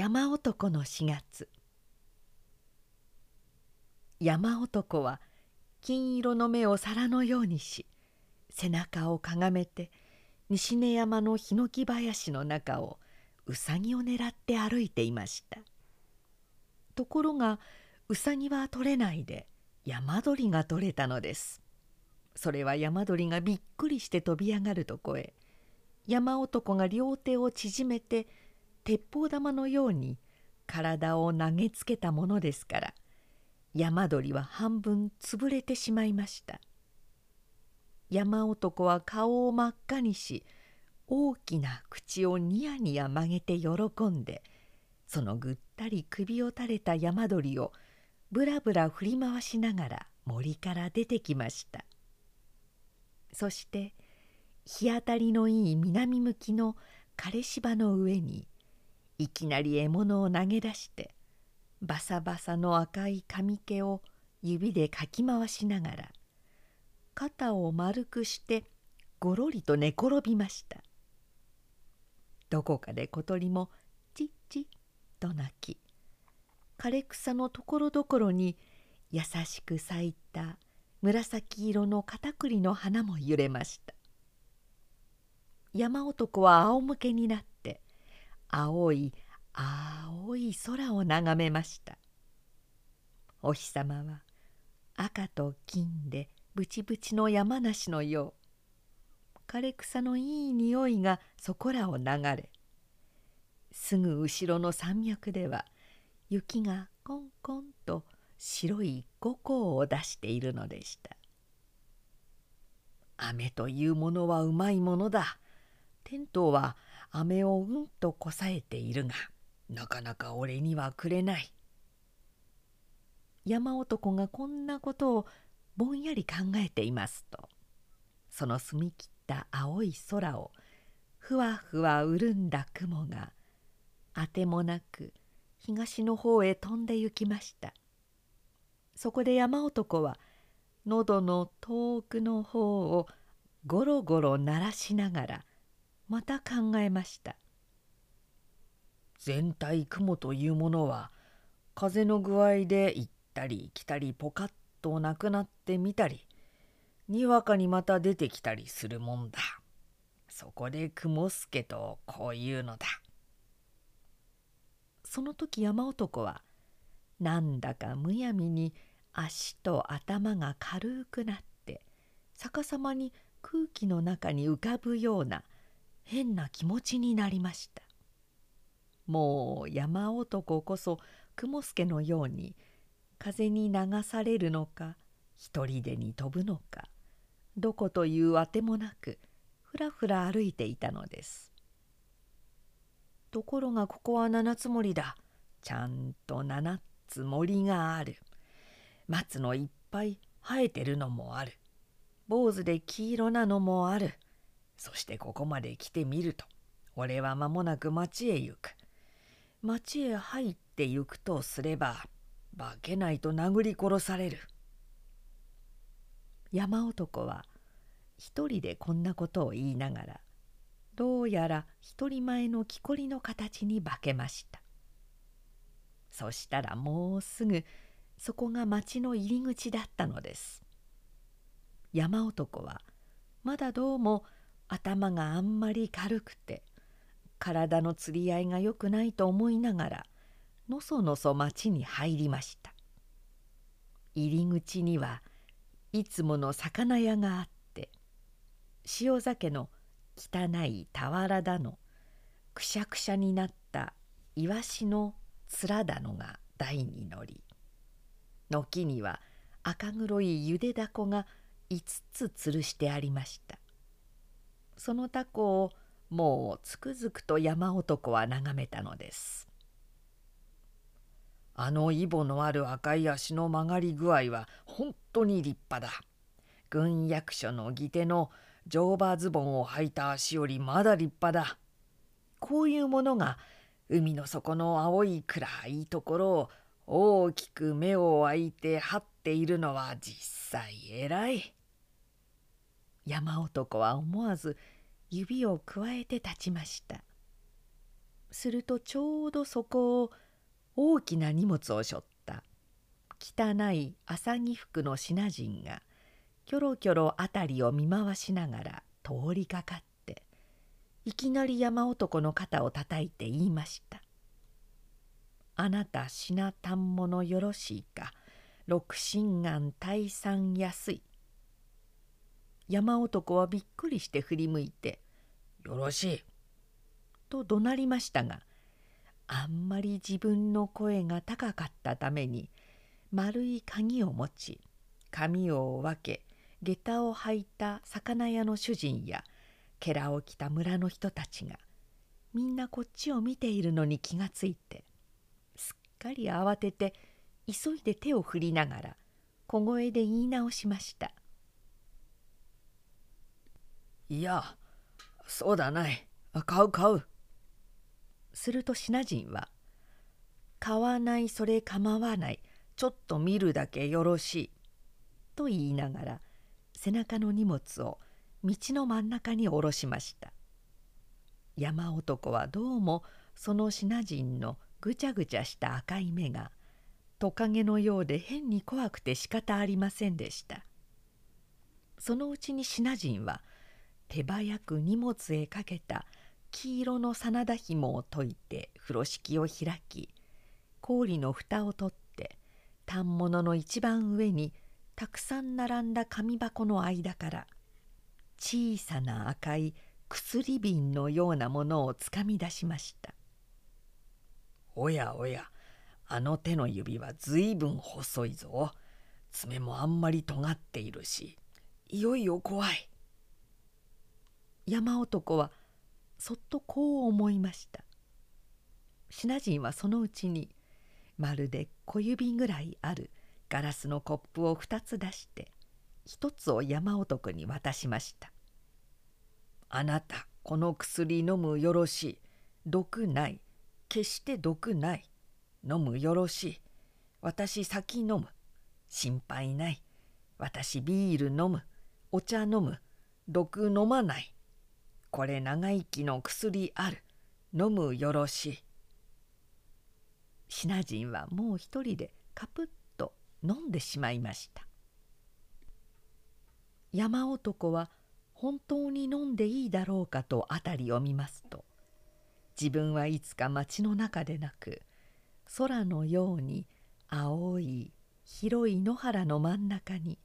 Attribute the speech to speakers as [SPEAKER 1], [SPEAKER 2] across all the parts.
[SPEAKER 1] 山男の4月。山男は金色の目を皿のようにし背中をかがめて西根山のヒノキ林の中をうさぎを狙って歩いていました。ところがうさぎは取れないで山鳥が取れたのです。それは山鳥がびっくりして飛び上がるとこへ山男が両手を縮めて鉄砲玉のように体を投げつけたものですから山鳥は半分潰れてしまいました。山男は顔を真っ赤にし大きな口をニヤニヤ曲げて喜んでそのぐったり首を垂れた山鳥をぶらぶら振り回しながら森から出てきました。そして日当たりのいい南向きの枯れ芝の上にいきなり獲物を投げ出してバサバサの赤い髪毛を指でかき回しながら肩を丸くしてごろりと寝転びました。どこかで小鳥もチッチッと鳴き枯れ草のところどころに優しく咲いた紫色の片栗の花も揺れました。山男は仰向けになっ青い青い空を眺めました。お日様は赤と金でブチブチの山梨のよう。枯れ草のいい匂いがそこらを流れすぐ後ろの山脈では雪がコンコンと白い五光を出しているのでした。雨というものはうまいものだ。テントは飴をうんとこさえているがなかなか俺にはくれない。山男がこんなことをぼんやり考えていますとその澄み切った青い空をふわふわ潤んだ雲があてもなく東の方へ飛んで行きました。そこで山男は喉の遠くの方をゴロゴロ鳴らしながらまた考えました。全体雲というものは風の具合で行ったり来たりポカッとなくなってみたりにわかにまた出てきたりするもんだ。そこで雲助とこういうのだ。その時山男はなんだかむやみに足と頭が軽くなって逆さまに空気の中に浮かぶような変な気持ちになりました。もう山男こそ雲助のように風に流されるのか一人でに飛ぶのかどこというあてもなくふらふら歩いていたのです。ところがここは七つ森だ。ちゃんと七つ森がある。松のいっぱい生えてるのもある。坊主で黄色なのもある。そしてここまで来てみると俺は間もなく町へ行く。町へ入って行くとすれば化けないと殴り殺される。山男は一人でこんなことを言いながらどうやら一人前の木こりの形に化けました。そしたらもうすぐそこが町の入り口だったのです。山男はまだどうも頭があんまり軽くて体の釣り合いがよくないと思いながらのそのそ町に入りました。入り口にはいつもの魚屋があって塩酒の汚い俵だのくしゃくしゃになったイワシの面だのが台に乗り軒には赤黒いゆでだこが5つ吊るしてありました。そのタコをもうつくづくと山男は眺めたのです。あのイボのある赤い足の曲がり具合は本当に立派だ。軍役所の義手の乗馬ズボンを履いた足よりまだ立派だ。こういうものが海の底の青い暗いところを大きく目を開いて張っているのは実際偉い。山男は思わず指をくわえて立ちました。するとちょうどそこを大きな荷物を背負った。汚い浅木服の品人がキョロキョロ辺りを見回しながら通りかかっていきなり山男の肩をたたいて言いました「あなた品反物よろしいか？六心眼大産安い」山男はびっくりして振り向いて「
[SPEAKER 2] よろしい」
[SPEAKER 1] と怒鳴りましたがあんまり自分の声が高かったために丸い鍵を持ち髪を分け下駄を履いた魚屋の主人やラを着た村の人たちがみんなこっちを見ているのに気がついてすっかり慌てて急いで手を振りながら小声で言い直しました。
[SPEAKER 2] いやそうだない。買う買う。
[SPEAKER 1] すると品人は「買わないそれ構わない。ちょっと見るだけよろしい」と言いながら背中の荷物を道の真ん中に下ろしました。山男はどうもその品人のぐちゃぐちゃした赤い目がトカゲのようで変に怖くて仕方ありませんでした。そのうちに品人は手早く荷物へかけた黄色の真田紐を解いて風呂敷を開き氷の蓋を取って反物の一番上にたくさん並んだ紙箱の間から小さな赤い薬瓶のようなものをつかみ出しました。
[SPEAKER 2] おやおやあの手の指はずいぶん細いぞ。爪もあんまり尖っているしいよいよ怖い。
[SPEAKER 1] 山男はそっとこう思いました。品人はそのうちにまるで小指ぐらいあるガラスのコップを2つ出して1つを山男に渡しました「
[SPEAKER 2] あなたこの薬飲むよろしい。毒ない。決して毒ない。飲むよろしい。私先飲む。心配ない。私ビール飲む。お茶飲む。毒飲まない。これ長生きの薬ある。飲むよろしい」
[SPEAKER 1] 品人はもう一人でカプッと飲んでしまいました。山男は本当に飲んでいいだろうかと辺りを見ますと自分はいつか町の中でなく空のように青い広い野原の真ん中に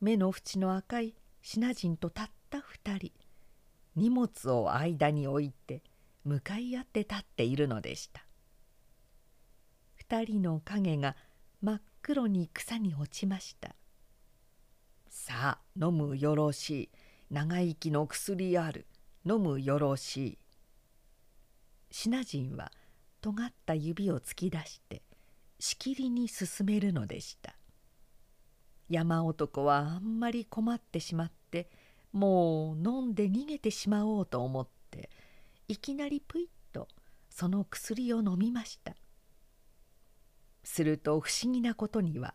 [SPEAKER 1] 目の縁の赤い品人とたった二人荷物を間に置いて向かい合って立っているのでした。二人の影が真っ黒に草に落ちました。
[SPEAKER 2] さあ飲むよろしい。長生きの薬ある。飲むよろしい。
[SPEAKER 1] 品人は尖った指を突き出してしきりに進めるのでした。山男はあんまり困ってしまってもう飲んで逃げてしまおうと思っていきなりぷいっとその薬を飲みました。すると不思議なことには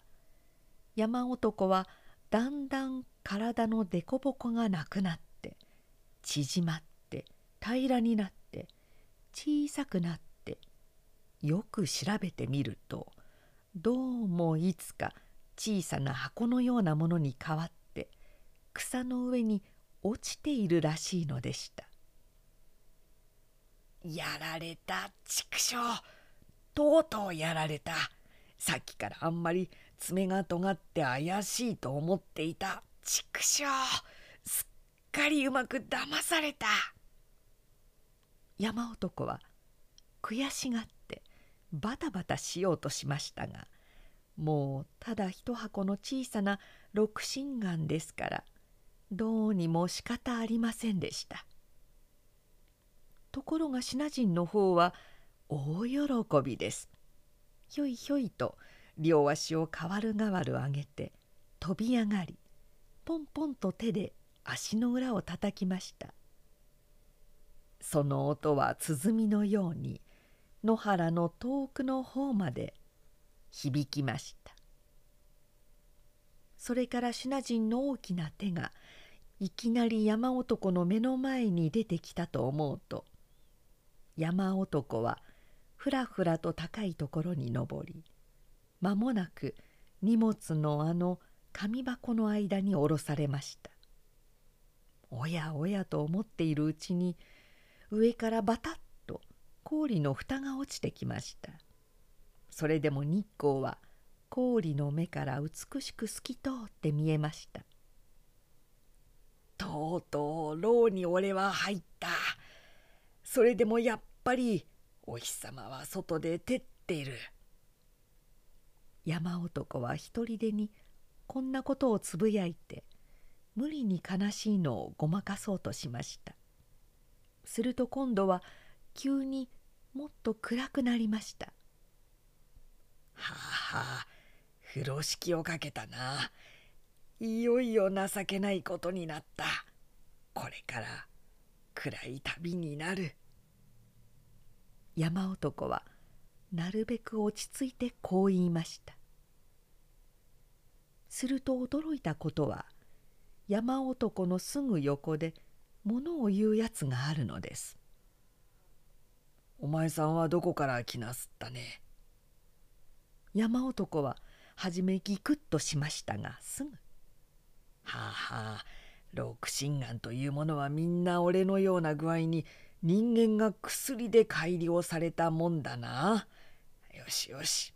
[SPEAKER 1] 山男はだんだん体の凸凹がなくなって縮まって平らになって小さくなってよく調べてみるとどうもいつか小さな箱のようなものに変わって草の上に落ちているらしいのでした。
[SPEAKER 2] やられた畜生。とうとうやられた。さっきからあんまり爪が尖って怪しいと思っていた畜生。すっかりうまく騙された。
[SPEAKER 1] 山男は悔しがってバタバタしようとしましたがもうただ一箱の小さな六心眼ですからどうにも仕方ありませんでした。ところが品人の方は大喜びです。ひょいひょいと両足を代わる代わる上げて飛び上がりポンポンと手で足の裏をたたきました。その音は鼓のように野原の遠くの方まで響きました。それから品人の大きな手がいきなり山男の目の前に出てきたと思うと山男はふらふらと高いところに登り間もなく荷物のあの紙箱の間に下ろされました。おやおやと思っているうちに上からバタッと氷の蓋が落ちてきました。それでも日光は氷の目から美しく透き通って見えました。
[SPEAKER 2] とうとう牢に俺は入った。それでもやっぱりお日様は外で照ってる。
[SPEAKER 1] 山男は一人でにこんなことをつぶやいて無理に悲しいのをごまかそうとしました。すると今度は急にもっと暗くなりました。
[SPEAKER 2] はあはあ風呂敷をかけたな。いよいよ情けないことになった。これから暗い旅になる。
[SPEAKER 1] 山男はなるべく落ち着いてこう言いました。すると驚いたことは山男のすぐ横で物を言うやつがあるのです。
[SPEAKER 2] お前さんはどこから来なすったね？
[SPEAKER 1] 山男は初めギクッとしましたがすぐ「
[SPEAKER 2] はあはあ。六心眼というものはみんな俺のような具合に人間が薬で改良されたもんだな。よしよし。」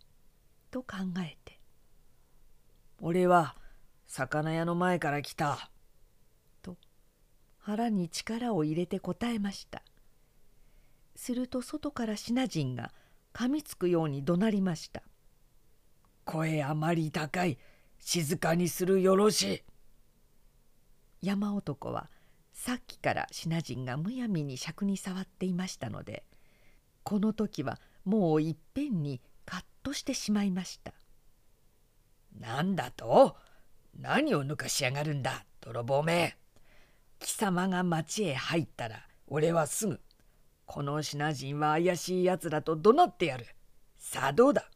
[SPEAKER 1] と考えて「
[SPEAKER 2] 俺は魚屋の前から来た」
[SPEAKER 1] と腹に力を入れて答えました。すると外からシナ人が噛みつくように怒鳴りました「
[SPEAKER 2] 声あまり高い。静かにするよろしい」
[SPEAKER 1] 山男はさっきからシナ人がむやみに尺に触っていましたのでこの時はもういっぺんにカッとしてしまいました「
[SPEAKER 2] なんだと？何を抜かしやがるんだ？泥棒め。貴様が町へ入ったら俺はすぐこの品人は怪しいやつだと怒鳴ってやる。さあどうだ？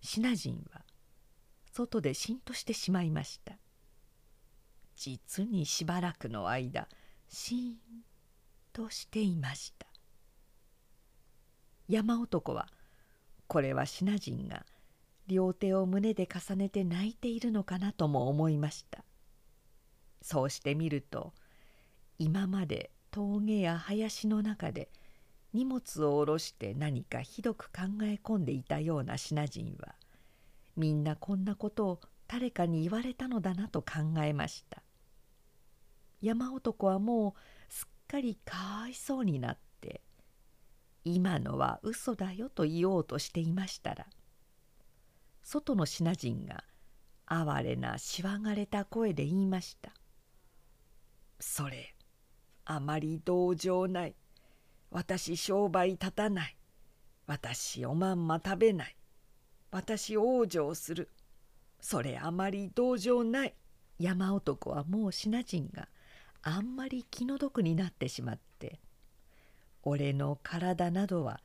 [SPEAKER 1] 品人は外でしんとしてしまいました。実にしばらくの間しーんとしていました。山男はこれは品人が両手を胸で重ねて泣いているのかなとも思いました。そうしてみると今まで峠や林の中で荷物を下ろして何かひどく考え込んでいたような品人はみんなこんなことを誰かに言われたのだなと考えました。山男はもうすっかりかわいそうになって今のは嘘だよと言おうとしていましたら外の品人が哀れなしわがれた声で言いました「
[SPEAKER 2] それあまり同情ない。私商売立たない。私おまんま食べない。私往生する。それあまり同情ない」
[SPEAKER 1] 山男はもう品人があんまり気の毒になってしまって「俺の体などは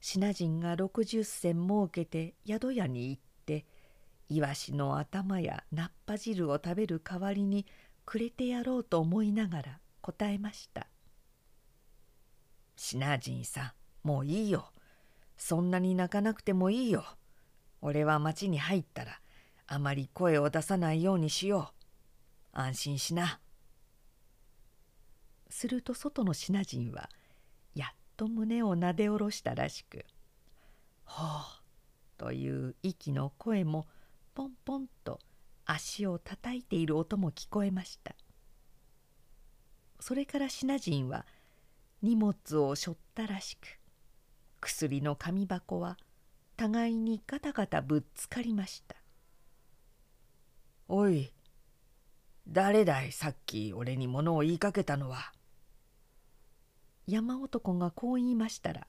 [SPEAKER 1] 品人が60銭儲けて宿屋に行ってイワシの頭や菜っぱ汁を食べる代わりにくれてやろうと思いながら答えました「
[SPEAKER 2] 品人さんもういいよ。そんなに泣かなくてもいいよ。俺は町に入ったらあまり声を出さないようにしよう。安心しな」。
[SPEAKER 1] すると外の品人はやっと胸をなで下ろしたらしく「ほう」という息の声もポンポンと足をたたいている音も聞こえました。それから品人は荷物を背負ったらしく薬の紙箱は互いにガタガタぶっつかりました「
[SPEAKER 2] おい誰だいさっき俺に物を言いかけたのは」
[SPEAKER 1] 山男がこう言いましたら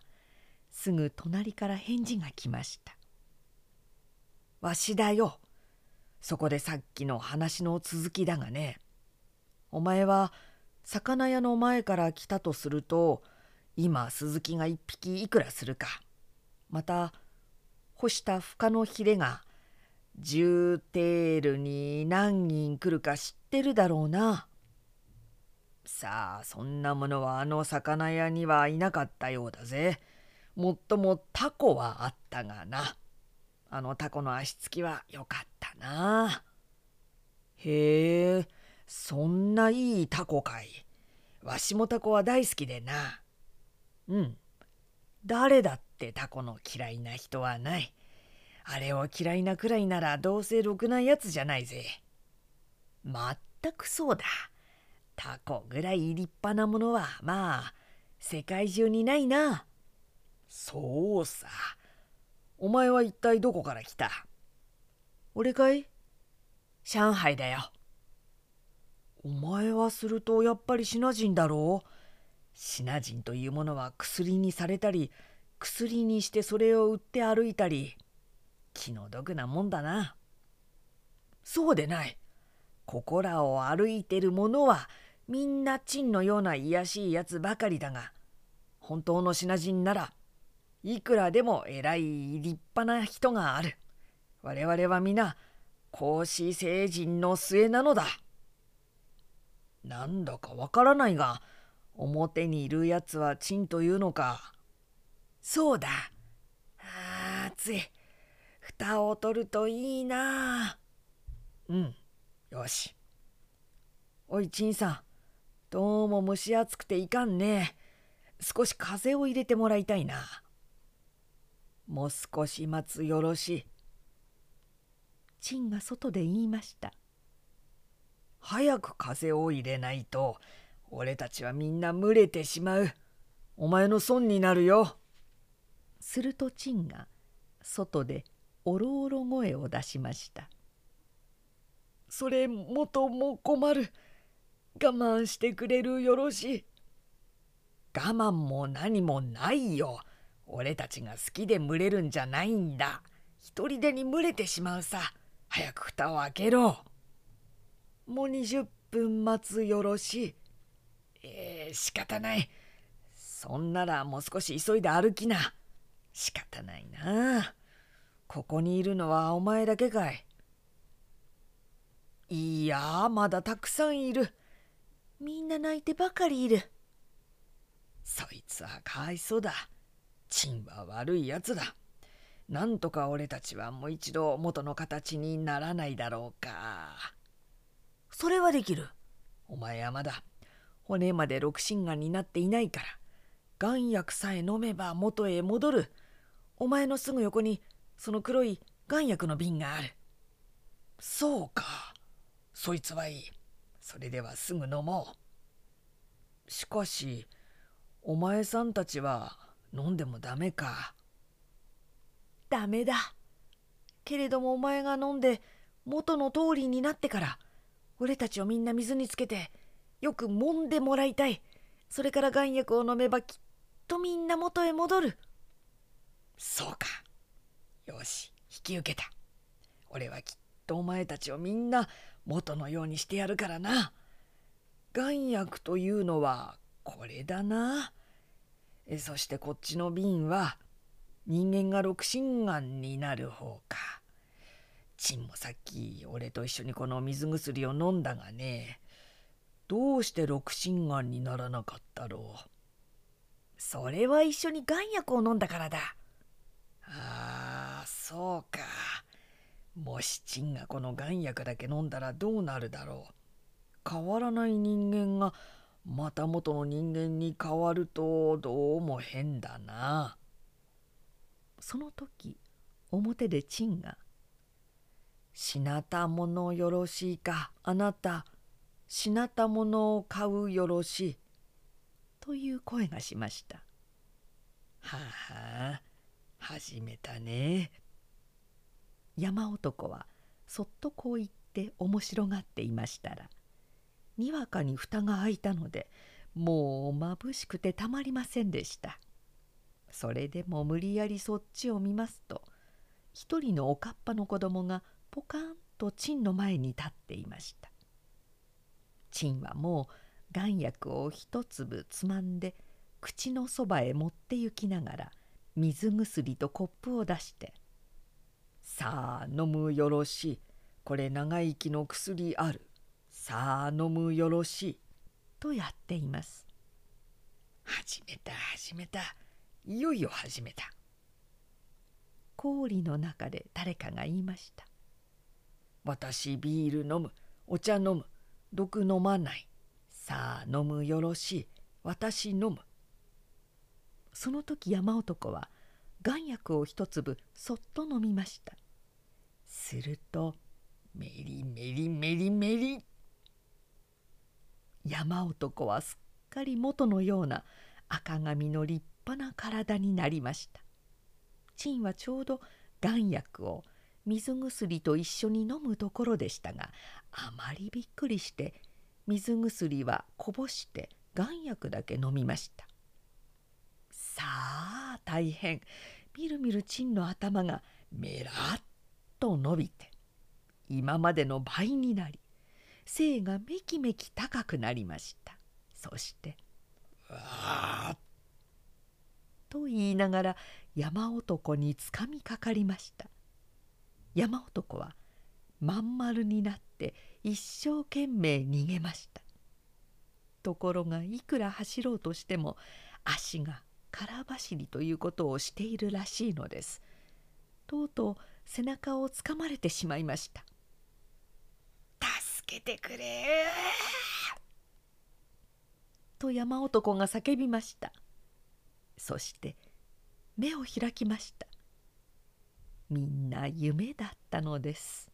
[SPEAKER 1] すぐ隣から返事が来ました「
[SPEAKER 2] わしだよ。そこでさっきの話の続きだがね。お前は魚屋の前から来たとすると今鈴木が一匹いくらするか。また干した深のヒレが10テールに何人来るか知ってるだろうな。さあそんなものはあの魚屋にはいなかったようだぜ。もっともタコはあったがな。あのタコの足つきはよかったな。へえそんないいタコかい。わしもタコは大好きでな。うん。誰だってタコの嫌いな人はない。あれを嫌いなくらいならどうせろくなやつじゃないぜ。まったくそうだ。タコぐらい立派なものはまあ世界中にないな。そうさ。お前は一体どこから来た？
[SPEAKER 1] 俺かい？
[SPEAKER 2] 上海だよ。お前はするとやっぱりシナ人だろう？シナ人というものは薬にされたり薬にしてそれを売って歩いたり気の毒なもんだな。そうでない。ここらを歩いてる者はみんなチンのような卑しいやつばかりだが本当の品人ならいくらでも偉い立派な人がある。我々は皆孔子聖人の末なのだ。なんだかわからないが表にいるやつはチンというのか。そうだ。あ暑い。蓋を取るといいな。うん。よし。おい、ちんさん。どうも蒸し暑くていかんね。少し風を入れてもらいたいな。もう少し待つよろしい。
[SPEAKER 1] チンが外で言いました。
[SPEAKER 2] 早く風を入れないと、俺たちはみんな群れてしまう。お前の損になるよ。
[SPEAKER 1] するとチンが外でおろおろ声を出しました。
[SPEAKER 2] それ元も困る。我慢してくれるよろしい。我慢も何もないよ。俺たちが好きで群れるんじゃないんだ。一人でに群れてしまうさ。早く蓋を開けろ。もう20分待つよろしい。えー、仕方ない。そんならもう少し急いで歩きな。仕方ないな。ここにいるのはお前だけかい。いやまだたくさんいる。みんな泣いてばかりいる。そいつはかわいそうだ。チンは悪いやつだ。なんとか俺たちはもう一度元の形にならないだろうか。それはできる。お前はまだ骨まで六心眼になっていないから。眼薬さえ飲めば元へ戻る。お前のすぐ横にその黒い眼薬の瓶がある。そうか。そいつはいい。それではすぐ飲もう。しかし、お前さんたちは飲んでもダメか。ダメだ。けれどもお前が飲んで元の通りになってから俺たちをみんな水につけてよく揉んでもらいたい。それから眼薬を飲めばきっとみんな元へ戻る。そうか。よし引き受けた俺はきっとお前たちをみんな元のようにしてやるからな。眼薬というのはこれだな。そしてこっちの瓶は人間が六心眼になる方か。チンもさっき俺と一緒にこの水薬を飲んだがねどうして六心眼にならなかったろう。それは一緒に眼薬を飲んだからだ。ああそうか。もしチンがこの眼薬だけ飲んだらどうなるだろう。変わらない人間がまた元の人間に変わるとどうも変だな。
[SPEAKER 1] その時表でチンが「
[SPEAKER 2] 品たものよろしいかあなた品たものを買うよろしい」
[SPEAKER 1] という声がしました。
[SPEAKER 2] はあ始めたね。
[SPEAKER 1] 山男はそっとこう言って面白がっていましたらにわかに蓋が開いたのでもうまぶしくてたまりませんでした。それでも無理やりそっちを見ますと一人のおかっぱの子供がポカンとチンの前に立っていました。チンはもう眼薬を一粒つまんで口のそばへ持って行きながら水薬とコップを出して「
[SPEAKER 2] さあ飲むよろしい。これ長生きの薬ある。さあ飲むよろしい」
[SPEAKER 1] とやっています。
[SPEAKER 2] 始めた始めた。いよいよ始めた。
[SPEAKER 1] 氷の中で誰かが言いました。
[SPEAKER 2] 私ビール飲む。お茶飲む。毒飲まない。さあ飲むよろしい。私飲む。
[SPEAKER 1] その時山男は丸薬を一粒そっと飲みました。すると
[SPEAKER 2] メリメリメリメリ
[SPEAKER 1] 山男はすっかり元のような赤髪の立派な体になりました。陳はちょうど丸薬を水薬と一緒に飲むところでしたがあまりびっくりして水薬はこぼして丸薬だけ飲みました。さあ大変。みるみる陳の頭がめらっと伸びて今までの倍になり背がめきめき高くなりました。そして「
[SPEAKER 2] わ」
[SPEAKER 1] と言いながら山男につかみかかりました。山男はまん丸になって一生懸命逃げました。ところがいくら走ろうとしても足が空走りということをしているらしいのです。とうとう背中をつかまれてしまいました。
[SPEAKER 2] 助けてくれ。
[SPEAKER 1] と山男が叫びました。そして目を開きました。みんな夢だったのです。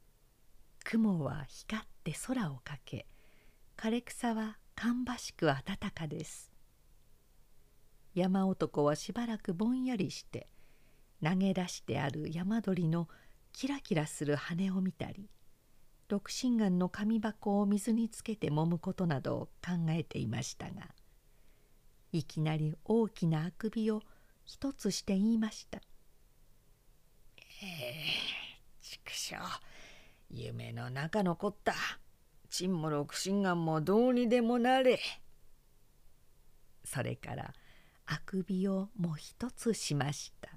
[SPEAKER 1] 雲は光って空をかけ枯れ草は芳しく暖かです。山男はしばらくぼんやりして投げ出してある山鳥のキラキラする羽を見たり六神眼の紙箱を水につけて揉むことなどを考えていましたがいきなり大きなあくびを一つして言いました「
[SPEAKER 2] ええ畜生。夢の中残った。陳も六神眼もどうにでもなれ」
[SPEAKER 1] それからあくびをもう一つしました